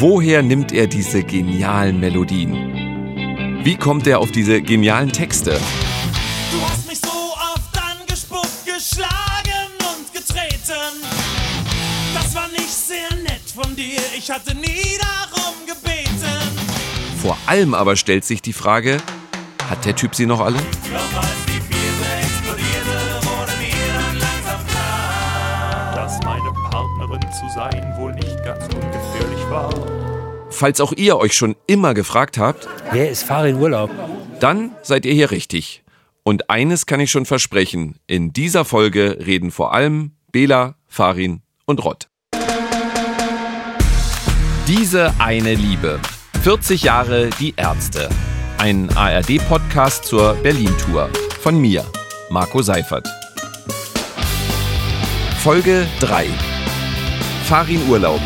Woher nimmt er diese genialen Melodien? Wie kommt er auf diese genialen Texte? Du hast mich so oft angespuckt, geschlagen und getreten. Das war nicht sehr nett von dir, ich hatte nie darum gebeten. Vor allem aber stellt sich die Frage, hat der Typ sie noch alle? Doch Falls auch ihr euch schon immer gefragt habt, Wer ist Farin Urlaub? dann seid ihr hier richtig. Und eines kann ich schon versprechen, in dieser Folge reden vor allem Bela, Farin und Rott. Diese eine Liebe. 40 Jahre die Ärzte. Ein ARD-Podcast zur Berlin-Tour. Von mir, Marco Seifert. Folge 3. Farin Urlaub.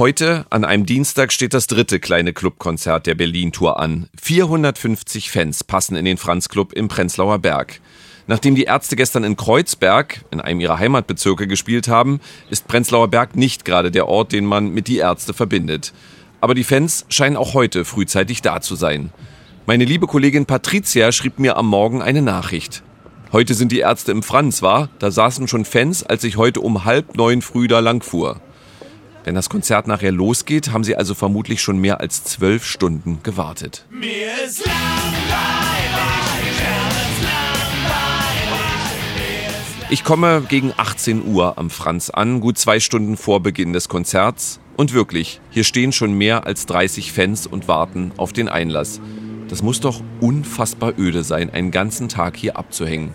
Heute, an einem Dienstag, steht das dritte kleine Clubkonzert der Berlin-Tour an. 450 Fans passen in den Franz-Club im Prenzlauer Berg. Nachdem die Ärzte gestern in Kreuzberg, in einem ihrer Heimatbezirke, gespielt haben, ist Prenzlauer Berg nicht gerade der Ort, den man mit die Ärzte verbindet. Aber die Fans scheinen auch heute frühzeitig da zu sein. Meine liebe Kollegin Patricia schrieb mir am Morgen eine Nachricht. Heute sind die Ärzte im Franz, war? Da saßen schon Fans, als ich heute um halb neun früh da lang fuhr. Wenn das Konzert nachher losgeht, haben sie also vermutlich schon mehr als zwölf Stunden gewartet. Mir ist. Ich komme gegen 18 Uhr am Franz an, gut zwei Stunden vor Beginn des Konzerts. Und wirklich, hier stehen schon mehr als 30 Fans und warten auf den Einlass. Das muss doch unfassbar öde sein, einen ganzen Tag hier abzuhängen.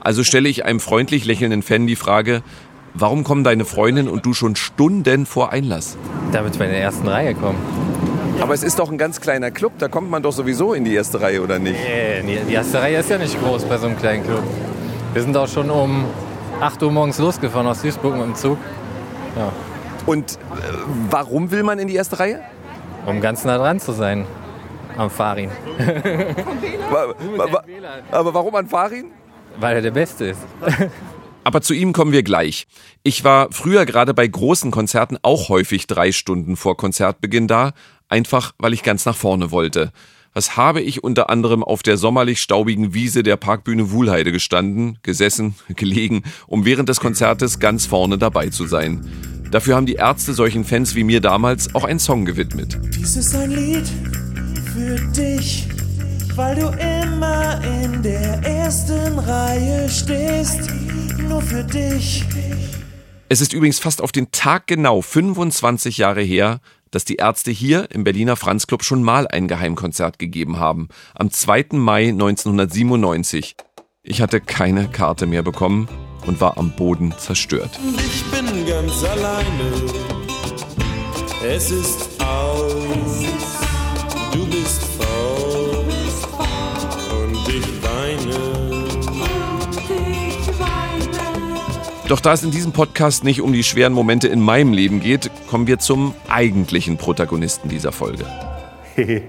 Also stelle ich einem freundlich lächelnden Fan die Frage, warum kommen deine Freundin und du schon Stunden vor Einlass? damit wir in der ersten Reihe kommen. Aber es ist doch ein ganz kleiner Club, da kommt man doch sowieso in die erste Reihe, oder nicht? Äh, die erste Reihe ist ja nicht groß bei so einem kleinen Club. Wir sind auch schon um 8 Uhr morgens losgefahren aus Duisburg mit dem Zug, Und äh, warum will man in die erste Reihe? um ganz nah dran zu sein am Farin. Wa- Aber warum an Farin? Weil er der Beste ist. Aber zu ihm kommen wir gleich. Ich war früher gerade bei großen Konzerten auch häufig drei Stunden vor Konzertbeginn da, einfach weil ich ganz nach vorne wollte. Was habe ich unter anderem auf der sommerlich staubigen Wiese der Parkbühne Wuhlheide gestanden, gesessen, gelegen, um während des Konzertes ganz vorne dabei zu sein. Dafür haben die Ärzte solchen Fans wie mir damals auch einen Song gewidmet. Dies ist ein Lied für dich, weil du immer in der ersten Reihe stehst. Nur für dich. Es ist übrigens fast auf den Tag genau 25 Jahre her, dass die Ärzte hier im Berliner Franz Club schon mal ein Geheimkonzert gegeben haben. Am 2. Mai 1997. Ich hatte keine Karte mehr bekommen und war am Boden zerstört. Ich bin ganz alleine. Es ist aus. Doch da es in diesem Podcast nicht um die schweren Momente in meinem Leben geht, kommen wir zum eigentlichen Protagonisten dieser Folge.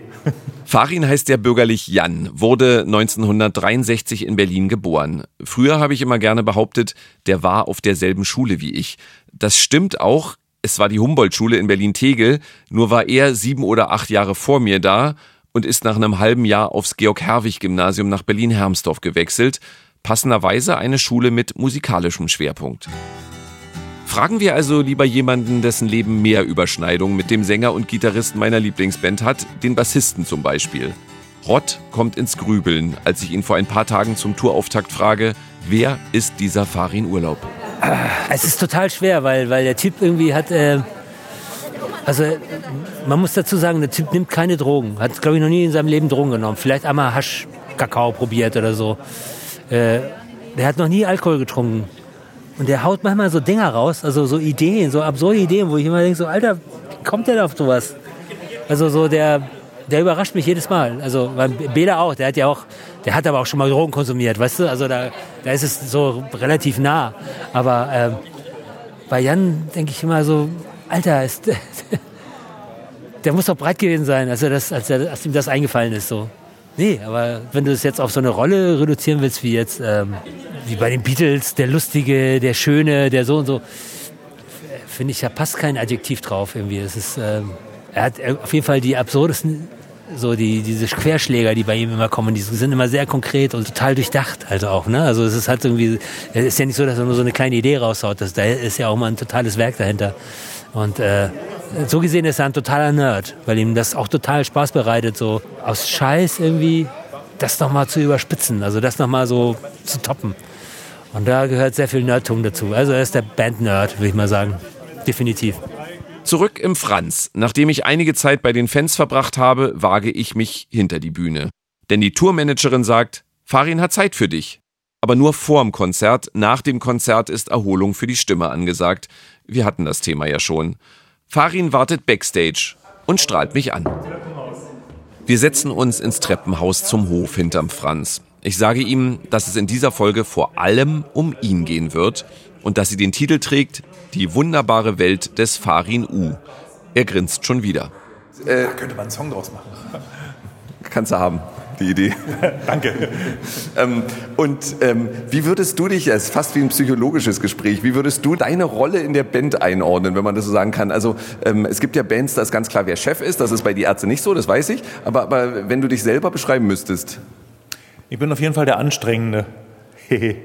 Farin heißt der bürgerlich Jan, wurde 1963 in Berlin geboren. Früher habe ich immer gerne behauptet, der war auf derselben Schule wie ich. Das stimmt auch. Es war die Humboldt-Schule in Berlin-Tegel, nur war er sieben oder acht Jahre vor mir da und ist nach einem halben Jahr aufs Georg-Herwig-Gymnasium nach Berlin-Hermsdorf gewechselt. Passenderweise eine Schule mit musikalischem Schwerpunkt. Fragen wir also lieber jemanden, dessen Leben mehr Überschneidung mit dem Sänger und Gitarristen meiner Lieblingsband hat, den Bassisten zum Beispiel. Rott kommt ins Grübeln, als ich ihn vor ein paar Tagen zum Tourauftakt frage, wer ist dieser Farin Urlaub? Es ist total schwer, weil, weil der Typ irgendwie hat. Äh, also, äh, man muss dazu sagen, der Typ nimmt keine Drogen. Hat, glaube ich, noch nie in seinem Leben Drogen genommen. Vielleicht einmal Hasch, Kakao probiert oder so. Äh, der hat noch nie Alkohol getrunken. Und der haut manchmal so Dinger raus, also so Ideen, so absurde Ideen, wo ich immer denke, so, Alter, kommt der da auf sowas? Also so der, der überrascht mich jedes Mal. Also Bela auch, der hat ja auch, der hat aber auch schon mal Drogen konsumiert, weißt du? Also da, da ist es so relativ nah. Aber ähm, bei Jan denke ich immer so, Alter, ist, der muss doch breit gewesen sein, als, er das, als, er, als ihm das eingefallen ist. So. Nee, aber wenn du es jetzt auf so eine Rolle reduzieren willst, wie jetzt ähm, wie bei den Beatles, der Lustige, der Schöne, der so und so. Finde ich, da passt kein Adjektiv drauf irgendwie. Es ist, ähm, er hat auf jeden Fall die absurdesten, so die, diese Querschläger, die bei ihm immer kommen, die sind immer sehr konkret und total durchdacht, also auch, ne? Also es ist halt irgendwie, es ist ja nicht so, dass er nur so eine kleine Idee raushaut, das, da ist ja auch mal ein totales Werk dahinter. Und äh, so gesehen ist er ein totaler Nerd, weil ihm das auch total Spaß bereitet, so aus Scheiß irgendwie das nochmal zu überspitzen, also das nochmal so zu toppen. Und da gehört sehr viel Nerdtum dazu. Also er ist der Band-Nerd, würde ich mal sagen. Definitiv. Zurück im Franz. Nachdem ich einige Zeit bei den Fans verbracht habe, wage ich mich hinter die Bühne. Denn die Tourmanagerin sagt, Farin hat Zeit für dich. Aber nur vorm Konzert, nach dem Konzert ist Erholung für die Stimme angesagt. Wir hatten das Thema ja schon. Farin wartet backstage und strahlt mich an. Wir setzen uns ins Treppenhaus zum Hof hinterm Franz. Ich sage ihm, dass es in dieser Folge vor allem um ihn gehen wird und dass sie den Titel trägt Die wunderbare Welt des Farin U. Er grinst schon wieder. Äh, da könnte man einen Song draus machen. Kannst du haben, die Idee. Danke. ähm, und ähm, wie würdest du dich, es ist fast wie ein psychologisches Gespräch, wie würdest du deine Rolle in der Band einordnen, wenn man das so sagen kann? Also ähm, es gibt ja Bands, da ist ganz klar, wer Chef ist. Das ist bei die Ärzte nicht so, das weiß ich. Aber, aber wenn du dich selber beschreiben müsstest. Ich bin auf jeden Fall der Anstrengende.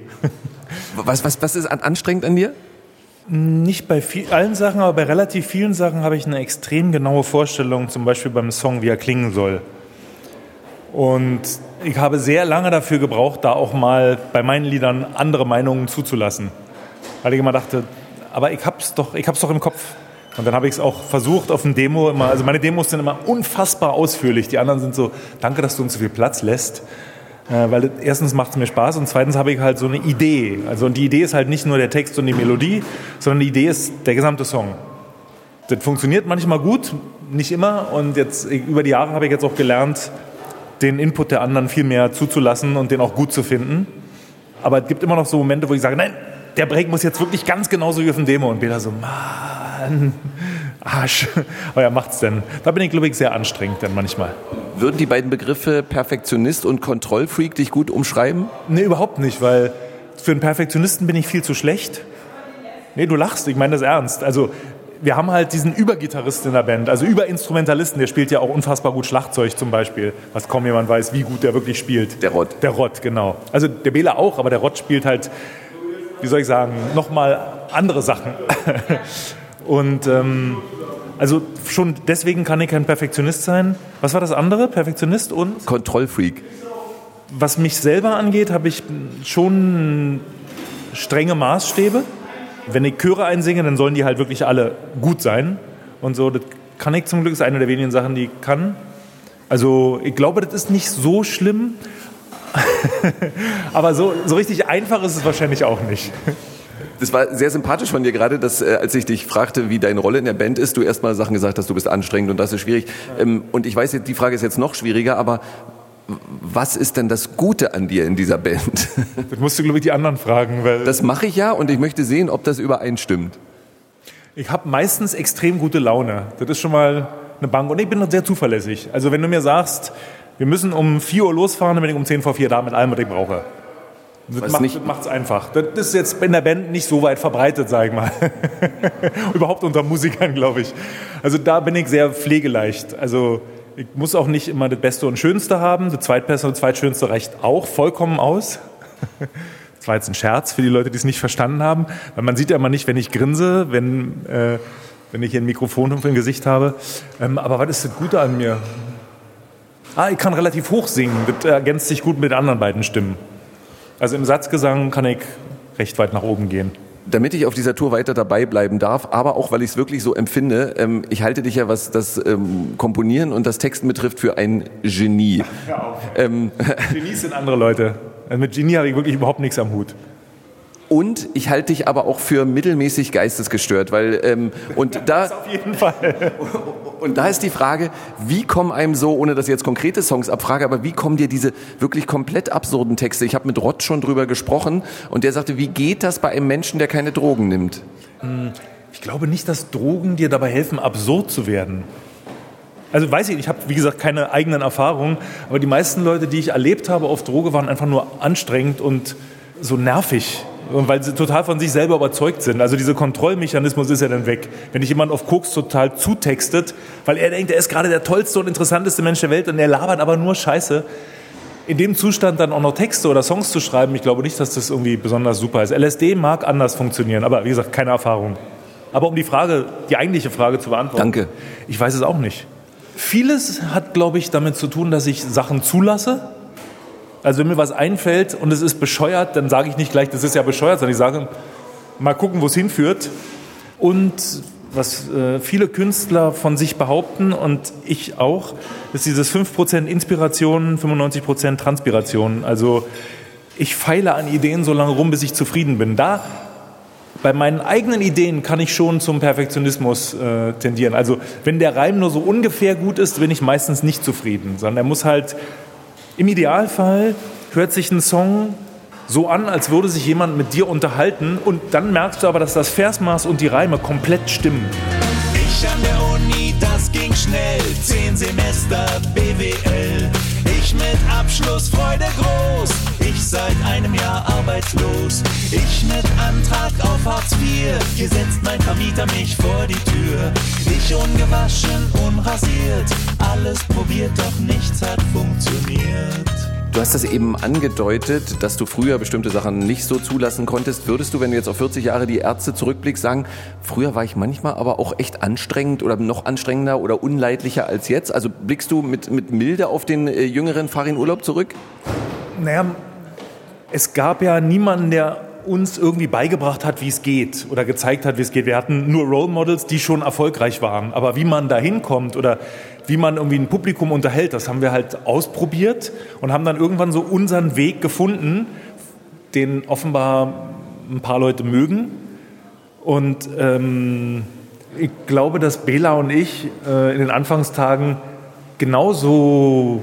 was, was, was ist anstrengend an dir? Nicht bei viel, allen Sachen, aber bei relativ vielen Sachen habe ich eine extrem genaue Vorstellung, zum Beispiel beim Song, wie er klingen soll. Und ich habe sehr lange dafür gebraucht, da auch mal bei meinen Liedern andere Meinungen zuzulassen. Weil ich immer dachte, aber ich hab's doch, ich hab's doch im Kopf. Und dann habe ich es auch versucht auf dem Demo immer, also meine Demos sind immer unfassbar ausführlich. Die anderen sind so, danke, dass du uns so viel Platz lässt. Äh, weil erstens macht es mir Spaß und zweitens habe ich halt so eine Idee. Also und die Idee ist halt nicht nur der Text und die Melodie, sondern die Idee ist der gesamte Song. Das funktioniert manchmal gut, nicht immer. Und jetzt über die Jahre habe ich jetzt auch gelernt, den Input der anderen viel mehr zuzulassen und den auch gut zu finden. Aber es gibt immer noch so Momente, wo ich sage, nein, der Break muss jetzt wirklich ganz genauso wie auf dem Demo. Und Peter so, Mann, Arsch. Aber er macht's denn. Da bin ich, glaube ich, sehr anstrengend dann manchmal. Würden die beiden Begriffe Perfektionist und Kontrollfreak dich gut umschreiben? Nee, überhaupt nicht, weil für einen Perfektionisten bin ich viel zu schlecht. Nee, du lachst, ich meine das ernst. Also wir haben halt diesen Übergitarristen in der Band, also Überinstrumentalisten, der spielt ja auch unfassbar gut Schlagzeug zum Beispiel, was kaum jemand weiß, wie gut der wirklich spielt. Der Rott. Der Rott, genau. Also der Bela auch, aber der Rott spielt halt, wie soll ich sagen, nochmal andere Sachen. Und ähm, also schon deswegen kann ich kein Perfektionist sein. Was war das andere? Perfektionist und? Kontrollfreak. Was mich selber angeht, habe ich schon strenge Maßstäbe. Wenn ich Chöre einsinge, dann sollen die halt wirklich alle gut sein. Und so, das kann ich zum Glück, ist eine der wenigen Sachen, die ich kann. Also ich glaube, das ist nicht so schlimm. Aber so, so richtig einfach ist es wahrscheinlich auch nicht. Das war sehr sympathisch von dir gerade, dass äh, als ich dich fragte, wie deine Rolle in der Band ist, du erstmal Sachen gesagt hast, du bist anstrengend und das ist schwierig. Ähm, und ich weiß, die Frage ist jetzt noch schwieriger, aber was ist denn das Gute an dir in dieser Band? Das musst du, glaube ich, die anderen fragen. Weil das mache ich ja und ich möchte sehen, ob das übereinstimmt. Ich habe meistens extrem gute Laune. Das ist schon mal eine Bank. Und ich bin sehr zuverlässig. Also wenn du mir sagst, wir müssen um 4 Uhr losfahren, dann bin ich um 10 vor 4 da mit allem, was ich brauche. Das macht es einfach. Das ist jetzt in der Band nicht so weit verbreitet, sag ich mal. Überhaupt unter Musikern, glaube ich. Also da bin ich sehr pflegeleicht. Also ich muss auch nicht immer das Beste und Schönste haben. Das Zweitbeste und Zweitschönste reicht auch vollkommen aus. Das war jetzt ein Scherz für die Leute, die es nicht verstanden haben. Weil man sieht ja immer nicht, wenn ich grinse, wenn, äh, wenn ich hier ein Mikrofon dem Gesicht habe. Ähm, aber was ist das Gute an mir? Ah, ich kann relativ hoch singen. Das ergänzt sich gut mit anderen beiden Stimmen. Also im Satzgesang kann ich recht weit nach oben gehen. Damit ich auf dieser Tour weiter dabei bleiben darf, aber auch weil ich es wirklich so empfinde, ähm, ich halte dich ja, was das ähm, Komponieren und das Texten betrifft, für ein Genie. Ja, ähm, Genies sind andere Leute. Also mit Genie habe ich wirklich überhaupt nichts am Hut. Und ich halte dich aber auch für mittelmäßig geistesgestört, weil ähm, und da das auf jeden Fall. Und da ist die Frage, wie kommen einem so, ohne dass ich jetzt konkrete Songs abfrage, aber wie kommen dir diese wirklich komplett absurden Texte? Ich habe mit Rott schon drüber gesprochen und der sagte, wie geht das bei einem Menschen, der keine Drogen nimmt? Hm, ich glaube nicht, dass Drogen dir dabei helfen, absurd zu werden. Also weiß ich, ich habe wie gesagt keine eigenen Erfahrungen, aber die meisten Leute, die ich erlebt habe auf Droge, waren einfach nur anstrengend und so nervig. Und weil sie total von sich selber überzeugt sind. Also dieser Kontrollmechanismus ist ja dann weg. Wenn dich jemand auf Koks total zutextet, weil er denkt, er ist gerade der tollste und interessanteste Mensch der Welt und er labert aber nur Scheiße. In dem Zustand dann auch noch Texte oder Songs zu schreiben, ich glaube nicht, dass das irgendwie besonders super ist. LSD mag anders funktionieren, aber wie gesagt, keine Erfahrung. Aber um die Frage, die eigentliche Frage zu beantworten. Danke. Ich weiß es auch nicht. Vieles hat, glaube ich, damit zu tun, dass ich Sachen zulasse. Also wenn mir was einfällt und es ist bescheuert, dann sage ich nicht gleich, das ist ja bescheuert, sondern ich sage, mal gucken, wo es hinführt. Und was äh, viele Künstler von sich behaupten und ich auch, ist dieses 5% Inspiration, 95% Transpiration. Also ich feile an Ideen so lange rum, bis ich zufrieden bin. Da bei meinen eigenen Ideen kann ich schon zum Perfektionismus äh, tendieren. Also wenn der Reim nur so ungefähr gut ist, bin ich meistens nicht zufrieden, sondern er muss halt im Idealfall hört sich ein Song so an, als würde sich jemand mit dir unterhalten und dann merkst du aber, dass das Versmaß und die Reime komplett stimmen. Ich an der Uni, das ging schnell. Zehn Semester BWL. Ich mit Abschluss, Freude groß. Ich seit einem Jahr arbeitslos. Ich mit Antrag auf Hartz IV. Hier setzt mein Vermieter mich vor die Tür. Ich ungewaschen, unrasiert. Alles probiert, doch nichts hat funktioniert. Du hast das eben angedeutet, dass du früher bestimmte Sachen nicht so zulassen konntest. Würdest du, wenn du jetzt auf 40 Jahre die Ärzte zurückblickst, sagen, früher war ich manchmal aber auch echt anstrengend oder noch anstrengender oder unleidlicher als jetzt? Also blickst du mit, mit Milde auf den äh, jüngeren Farin Urlaub zurück? Naja, es gab ja niemanden, der uns irgendwie beigebracht hat, wie es geht oder gezeigt hat, wie es geht. Wir hatten nur Role Models, die schon erfolgreich waren. Aber wie man da hinkommt oder wie man irgendwie ein Publikum unterhält, das haben wir halt ausprobiert und haben dann irgendwann so unseren Weg gefunden, den offenbar ein paar Leute mögen. Und ähm, ich glaube, dass Bela und ich äh, in den Anfangstagen genauso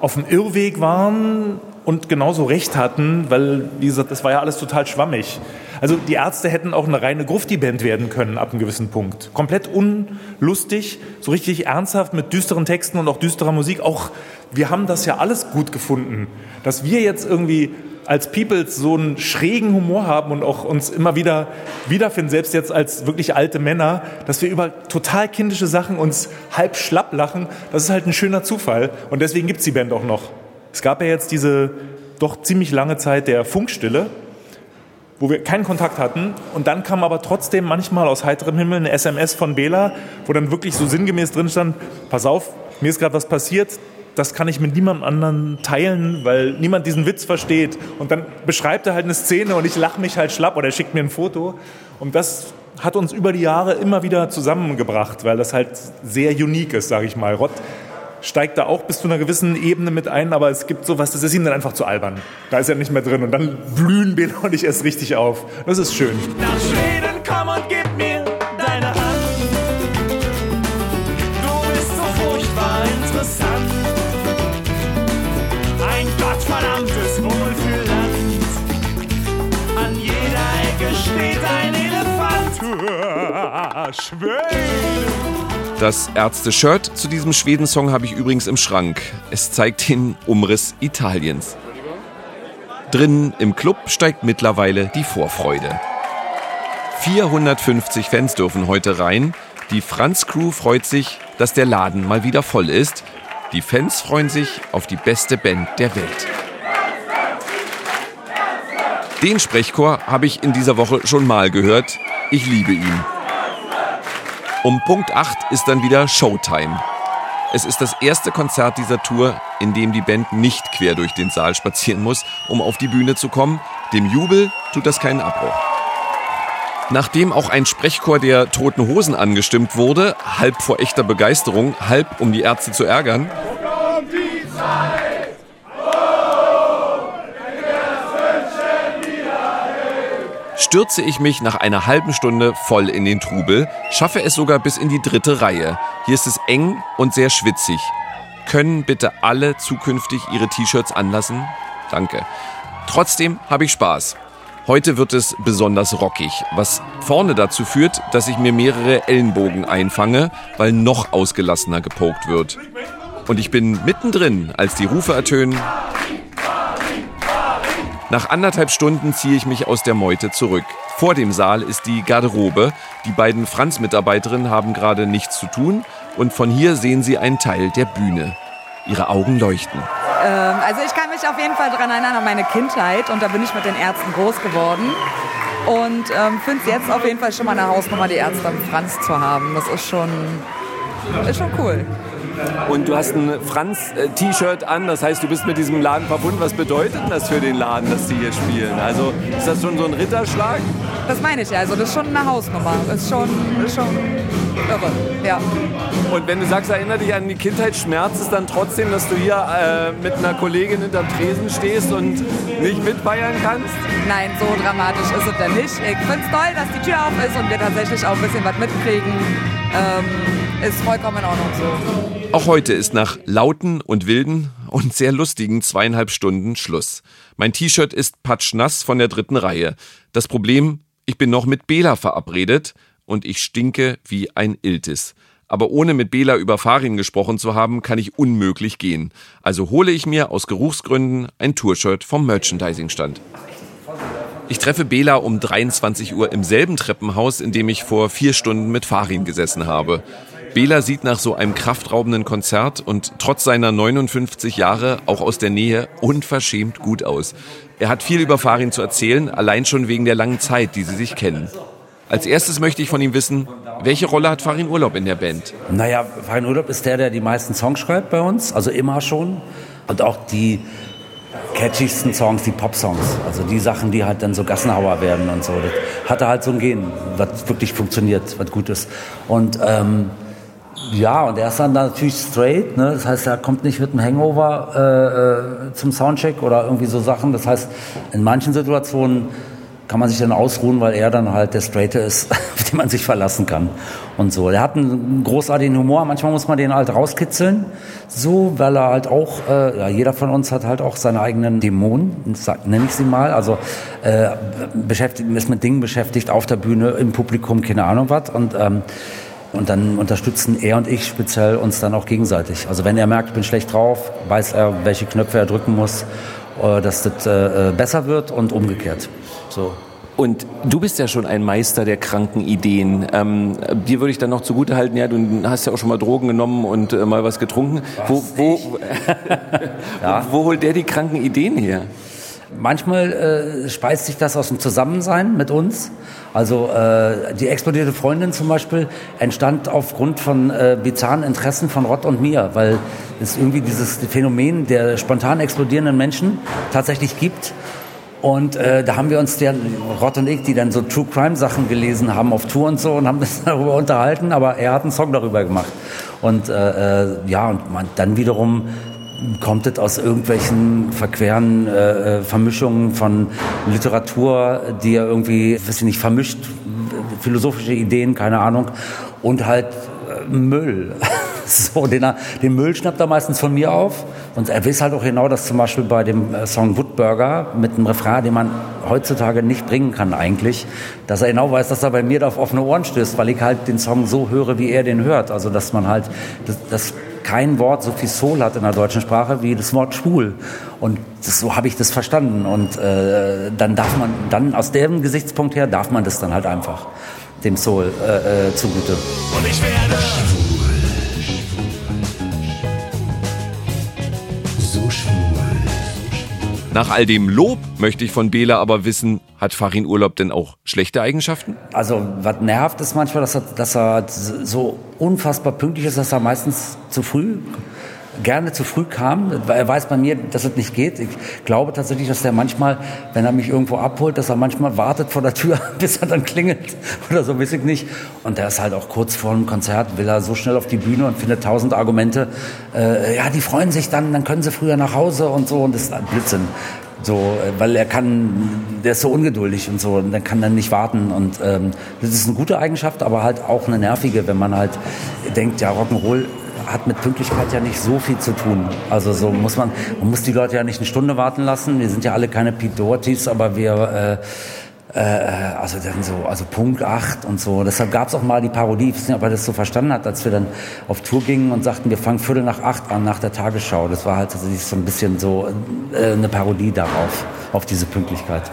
auf dem Irrweg waren und genauso recht hatten, weil, wie gesagt, das war ja alles total schwammig. Also die Ärzte hätten auch eine reine Grufti-Band werden können ab einem gewissen Punkt. Komplett unlustig, so richtig ernsthaft mit düsteren Texten und auch düsterer Musik. Auch wir haben das ja alles gut gefunden. Dass wir jetzt irgendwie als Peoples so einen schrägen Humor haben und auch uns immer wieder wiederfinden, selbst jetzt als wirklich alte Männer, dass wir über total kindische Sachen uns halb schlapp lachen, das ist halt ein schöner Zufall. Und deswegen gibt's die Band auch noch. Es gab ja jetzt diese doch ziemlich lange Zeit der Funkstille, wo wir keinen Kontakt hatten. Und dann kam aber trotzdem manchmal aus heiterem Himmel eine SMS von Bela, wo dann wirklich so sinngemäß drin stand, pass auf, mir ist gerade was passiert, das kann ich mit niemandem anderen teilen, weil niemand diesen Witz versteht. Und dann beschreibt er halt eine Szene und ich lache mich halt schlapp oder er schickt mir ein Foto. Und das hat uns über die Jahre immer wieder zusammengebracht, weil das halt sehr unique ist, sage ich mal. Rott steigt da auch bis zu einer gewissen Ebene mit ein, aber es gibt sowas, das ist ihm dann einfach zu albern. Da ist er nicht mehr drin und dann blühen Bela und ich erst richtig auf. Das ist schön. Nach Schweden komm und gib mir deine Hand. Du bist so furchtbar interessant. Ein gottverdammtes Wohlfühlland. An jeder Ecke steht ein Elefant. Schweden. Das Ärzte-Shirt zu diesem Schweden-Song habe ich übrigens im Schrank. Es zeigt den Umriss Italiens. Drinnen im Club steigt mittlerweile die Vorfreude. 450 Fans dürfen heute rein. Die Franz-Crew freut sich, dass der Laden mal wieder voll ist. Die Fans freuen sich auf die beste Band der Welt. Den Sprechchor habe ich in dieser Woche schon mal gehört. Ich liebe ihn. Um Punkt 8 ist dann wieder Showtime. Es ist das erste Konzert dieser Tour, in dem die Band nicht quer durch den Saal spazieren muss, um auf die Bühne zu kommen. Dem Jubel tut das keinen Abbruch. Nachdem auch ein Sprechchor der Toten Hosen angestimmt wurde, halb vor echter Begeisterung, halb um die Ärzte zu ärgern, stürze ich mich nach einer halben Stunde voll in den Trubel, schaffe es sogar bis in die dritte Reihe. Hier ist es eng und sehr schwitzig. Können bitte alle zukünftig ihre T-Shirts anlassen? Danke. Trotzdem habe ich Spaß. Heute wird es besonders rockig, was vorne dazu führt, dass ich mir mehrere Ellenbogen einfange, weil noch ausgelassener gepokt wird. Und ich bin mittendrin, als die Rufe ertönen. Nach anderthalb Stunden ziehe ich mich aus der Meute zurück. Vor dem Saal ist die Garderobe. Die beiden Franz-Mitarbeiterinnen haben gerade nichts zu tun und von hier sehen sie einen Teil der Bühne. Ihre Augen leuchten. Ähm, also ich kann mich auf jeden Fall daran erinnern an meine Kindheit und da bin ich mit den Ärzten groß geworden. Und ähm, finde es jetzt auf jeden Fall schon mal eine Hausnummer, die Ärzte am Franz zu haben. Das ist schon, ist schon cool. Und du hast ein Franz-T-Shirt an, das heißt, du bist mit diesem Laden verbunden. Was bedeutet das für den Laden, dass die hier spielen? Also ist das schon so ein Ritterschlag? Das meine ich ja. Also das ist schon eine Hausnummer. Das ist schon, ist schon irre. Ja. Und wenn du sagst, erinnere dich an die Kindheit, schmerzt es dann trotzdem, dass du hier äh, mit einer Kollegin hinterm Tresen stehst und nicht mitfeiern kannst? Nein, so dramatisch ist es denn nicht. Ich finde es toll, dass die Tür auf ist und wir tatsächlich auch ein bisschen was mitkriegen. Ähm, ist vollkommen in Ordnung so. Auch heute ist nach lauten und wilden und sehr lustigen zweieinhalb Stunden Schluss. Mein T-Shirt ist patschnass von der dritten Reihe. Das Problem, ich bin noch mit Bela verabredet und ich stinke wie ein Iltis. Aber ohne mit Bela über Farin gesprochen zu haben, kann ich unmöglich gehen. Also hole ich mir aus Geruchsgründen ein Tourshirt vom Merchandising-Stand. Ich treffe Bela um 23 Uhr im selben Treppenhaus, in dem ich vor vier Stunden mit Farin gesessen habe. Bela sieht nach so einem kraftraubenden Konzert und trotz seiner 59 Jahre auch aus der Nähe unverschämt gut aus. Er hat viel über Farin zu erzählen, allein schon wegen der langen Zeit, die sie sich kennen. Als erstes möchte ich von ihm wissen, welche Rolle hat Farin Urlaub in der Band? Naja, Farin Urlaub ist der, der die meisten Songs schreibt bei uns, also immer schon. Und auch die catchigsten Songs, die Pop-Songs. Also die Sachen, die halt dann so Gassenhauer werden und so. Das hatte halt so ein Gen, was wirklich funktioniert, was gut ist. Und ähm, ja, und er ist dann natürlich straight, ne? das heißt, er kommt nicht mit einem Hangover äh, äh, zum Soundcheck oder irgendwie so Sachen. Das heißt, in manchen Situationen kann man sich dann ausruhen, weil er dann halt der Straighte ist, auf den man sich verlassen kann und so. Er hat einen großartigen Humor, manchmal muss man den halt rauskitzeln, so, weil er halt auch, äh, ja, jeder von uns hat halt auch seine eigenen Dämonen, nenne ich sie mal, also äh, beschäftigt, ist mit Dingen beschäftigt auf der Bühne, im Publikum, keine Ahnung was und ähm, und dann unterstützen er und ich speziell uns dann auch gegenseitig. Also wenn er merkt, ich bin schlecht drauf, weiß er, welche Knöpfe er drücken muss, äh, dass das äh, besser wird und umgekehrt. So. Und du bist ja schon ein Meister der kranken Ideen. Ähm, dir würde ich dann noch zugute halten, ja, du hast ja auch schon mal Drogen genommen und äh, mal was getrunken. Was, wo, wo, ja. wo, wo holt der die kranken Ideen her? Manchmal äh, speist sich das aus dem Zusammensein mit uns. Also äh, die explodierte Freundin zum Beispiel entstand aufgrund von äh, bizarren Interessen von Rott und mir, weil es irgendwie dieses Phänomen der spontan explodierenden Menschen tatsächlich gibt. Und äh, da haben wir uns, der, Rott und ich, die dann so True Crime Sachen gelesen haben auf Tour und so und haben das darüber unterhalten, aber er hat einen Song darüber gemacht. Und äh, äh ja, und man, dann wiederum kommt es aus irgendwelchen verqueren äh, äh, Vermischungen von Literatur, die er irgendwie, weiß ich nicht, vermischt, philosophische Ideen, keine Ahnung, und halt äh, Müll. so, den, den Müll schnappt er meistens von mir auf. Und er weiß halt auch genau, dass zum Beispiel bei dem äh, Song Woodburger mit einem Refrain, den man heutzutage nicht bringen kann eigentlich, dass er genau weiß, dass er bei mir da auf offene Ohren stößt, weil ich halt den Song so höre, wie er den hört. Also dass man halt das, das kein Wort so viel Soul hat in der deutschen Sprache wie das Wort schwul. Und das, so habe ich das verstanden. Und äh, dann darf man, dann aus dem Gesichtspunkt her darf man das dann halt einfach dem Soul äh, äh, zugute. Und ich werde Nach all dem Lob möchte ich von Bela aber wissen, hat Farin Urlaub denn auch schlechte Eigenschaften? Also, was nervt ist manchmal, dass er, dass er so unfassbar pünktlich ist, dass er meistens zu früh gerne zu früh kam. Er weiß bei mir, dass es nicht geht. Ich glaube tatsächlich, dass der manchmal, wenn er mich irgendwo abholt, dass er manchmal wartet vor der Tür, bis er dann klingelt oder so, weiß ich nicht. Und der ist halt auch kurz vor dem Konzert, will er so schnell auf die Bühne und findet tausend Argumente. Äh, ja, die freuen sich dann, dann können sie früher nach Hause und so. Und das ist Blödsinn. So, weil er kann, der ist so ungeduldig und so, und dann kann dann nicht warten. Und ähm, das ist eine gute Eigenschaft, aber halt auch eine nervige, wenn man halt denkt, ja, Rock'n'Roll hat mit Pünktlichkeit ja nicht so viel zu tun. Also so muss man, man muss die Leute ja nicht eine Stunde warten lassen. Wir sind ja alle keine Pete Dohertys, aber wir, äh, äh, also dann so, also Punkt 8 und so. Deshalb gab es auch mal die Parodie, ich weiß nicht, ob er das so verstanden hat, als wir dann auf Tour gingen und sagten, wir fangen Viertel nach acht an, nach der Tagesschau. Das war halt tatsächlich so ein bisschen so äh, eine Parodie darauf, auf diese Pünktlichkeit.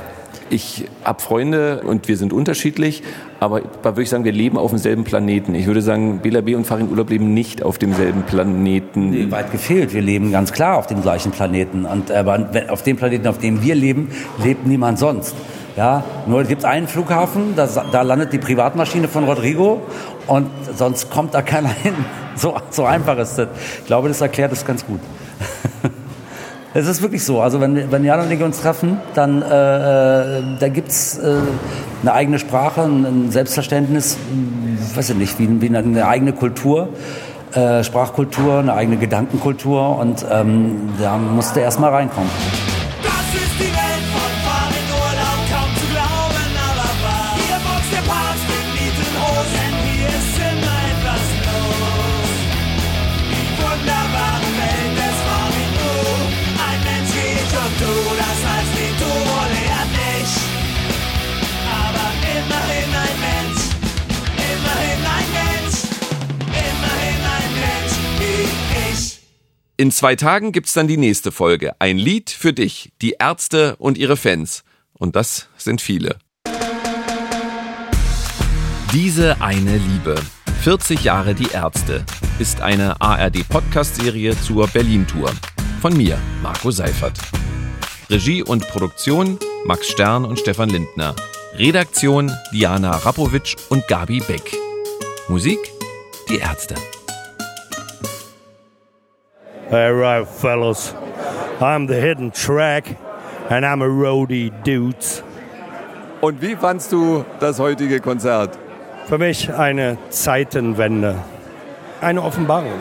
Ich habe Freunde und wir sind unterschiedlich, aber da würde ich sagen, wir leben auf demselben Planeten. Ich würde sagen, Bela B. und Farin Urlaub leben nicht auf demselben Planeten. Nee, weit gefehlt. Wir leben ganz klar auf dem gleichen Planeten. Und aber auf dem Planeten, auf dem wir leben, lebt niemand sonst. Ja, nur gibt es einen Flughafen, da, da landet die Privatmaschine von Rodrigo und sonst kommt da keiner hin. So, so einfach ist das. Ich glaube, das erklärt es ganz gut. Es ist wirklich so. Also wenn, wenn Jan und ich uns treffen, dann äh, da gibt's äh, eine eigene Sprache, ein Selbstverständnis, weiß ich nicht, wie, wie eine eigene Kultur. Äh, Sprachkultur, eine eigene Gedankenkultur und ähm, da musste erst mal reinkommen. In zwei Tagen gibt's dann die nächste Folge. Ein Lied für dich, die Ärzte und ihre Fans. Und das sind viele. Diese eine Liebe. 40 Jahre die Ärzte ist eine ARD-Podcast-Serie zur Berlin-Tour. Von mir, Marco Seifert. Regie und Produktion Max Stern und Stefan Lindner. Redaktion Diana Rapowitsch und Gabi Beck. Musik die Ärzte. All right, fellas. I'm the hidden track, and I'm a roadie dudes. Und wie fandst du das heutige Konzert? Für mich eine Zeitenwende. Eine Offenbarung.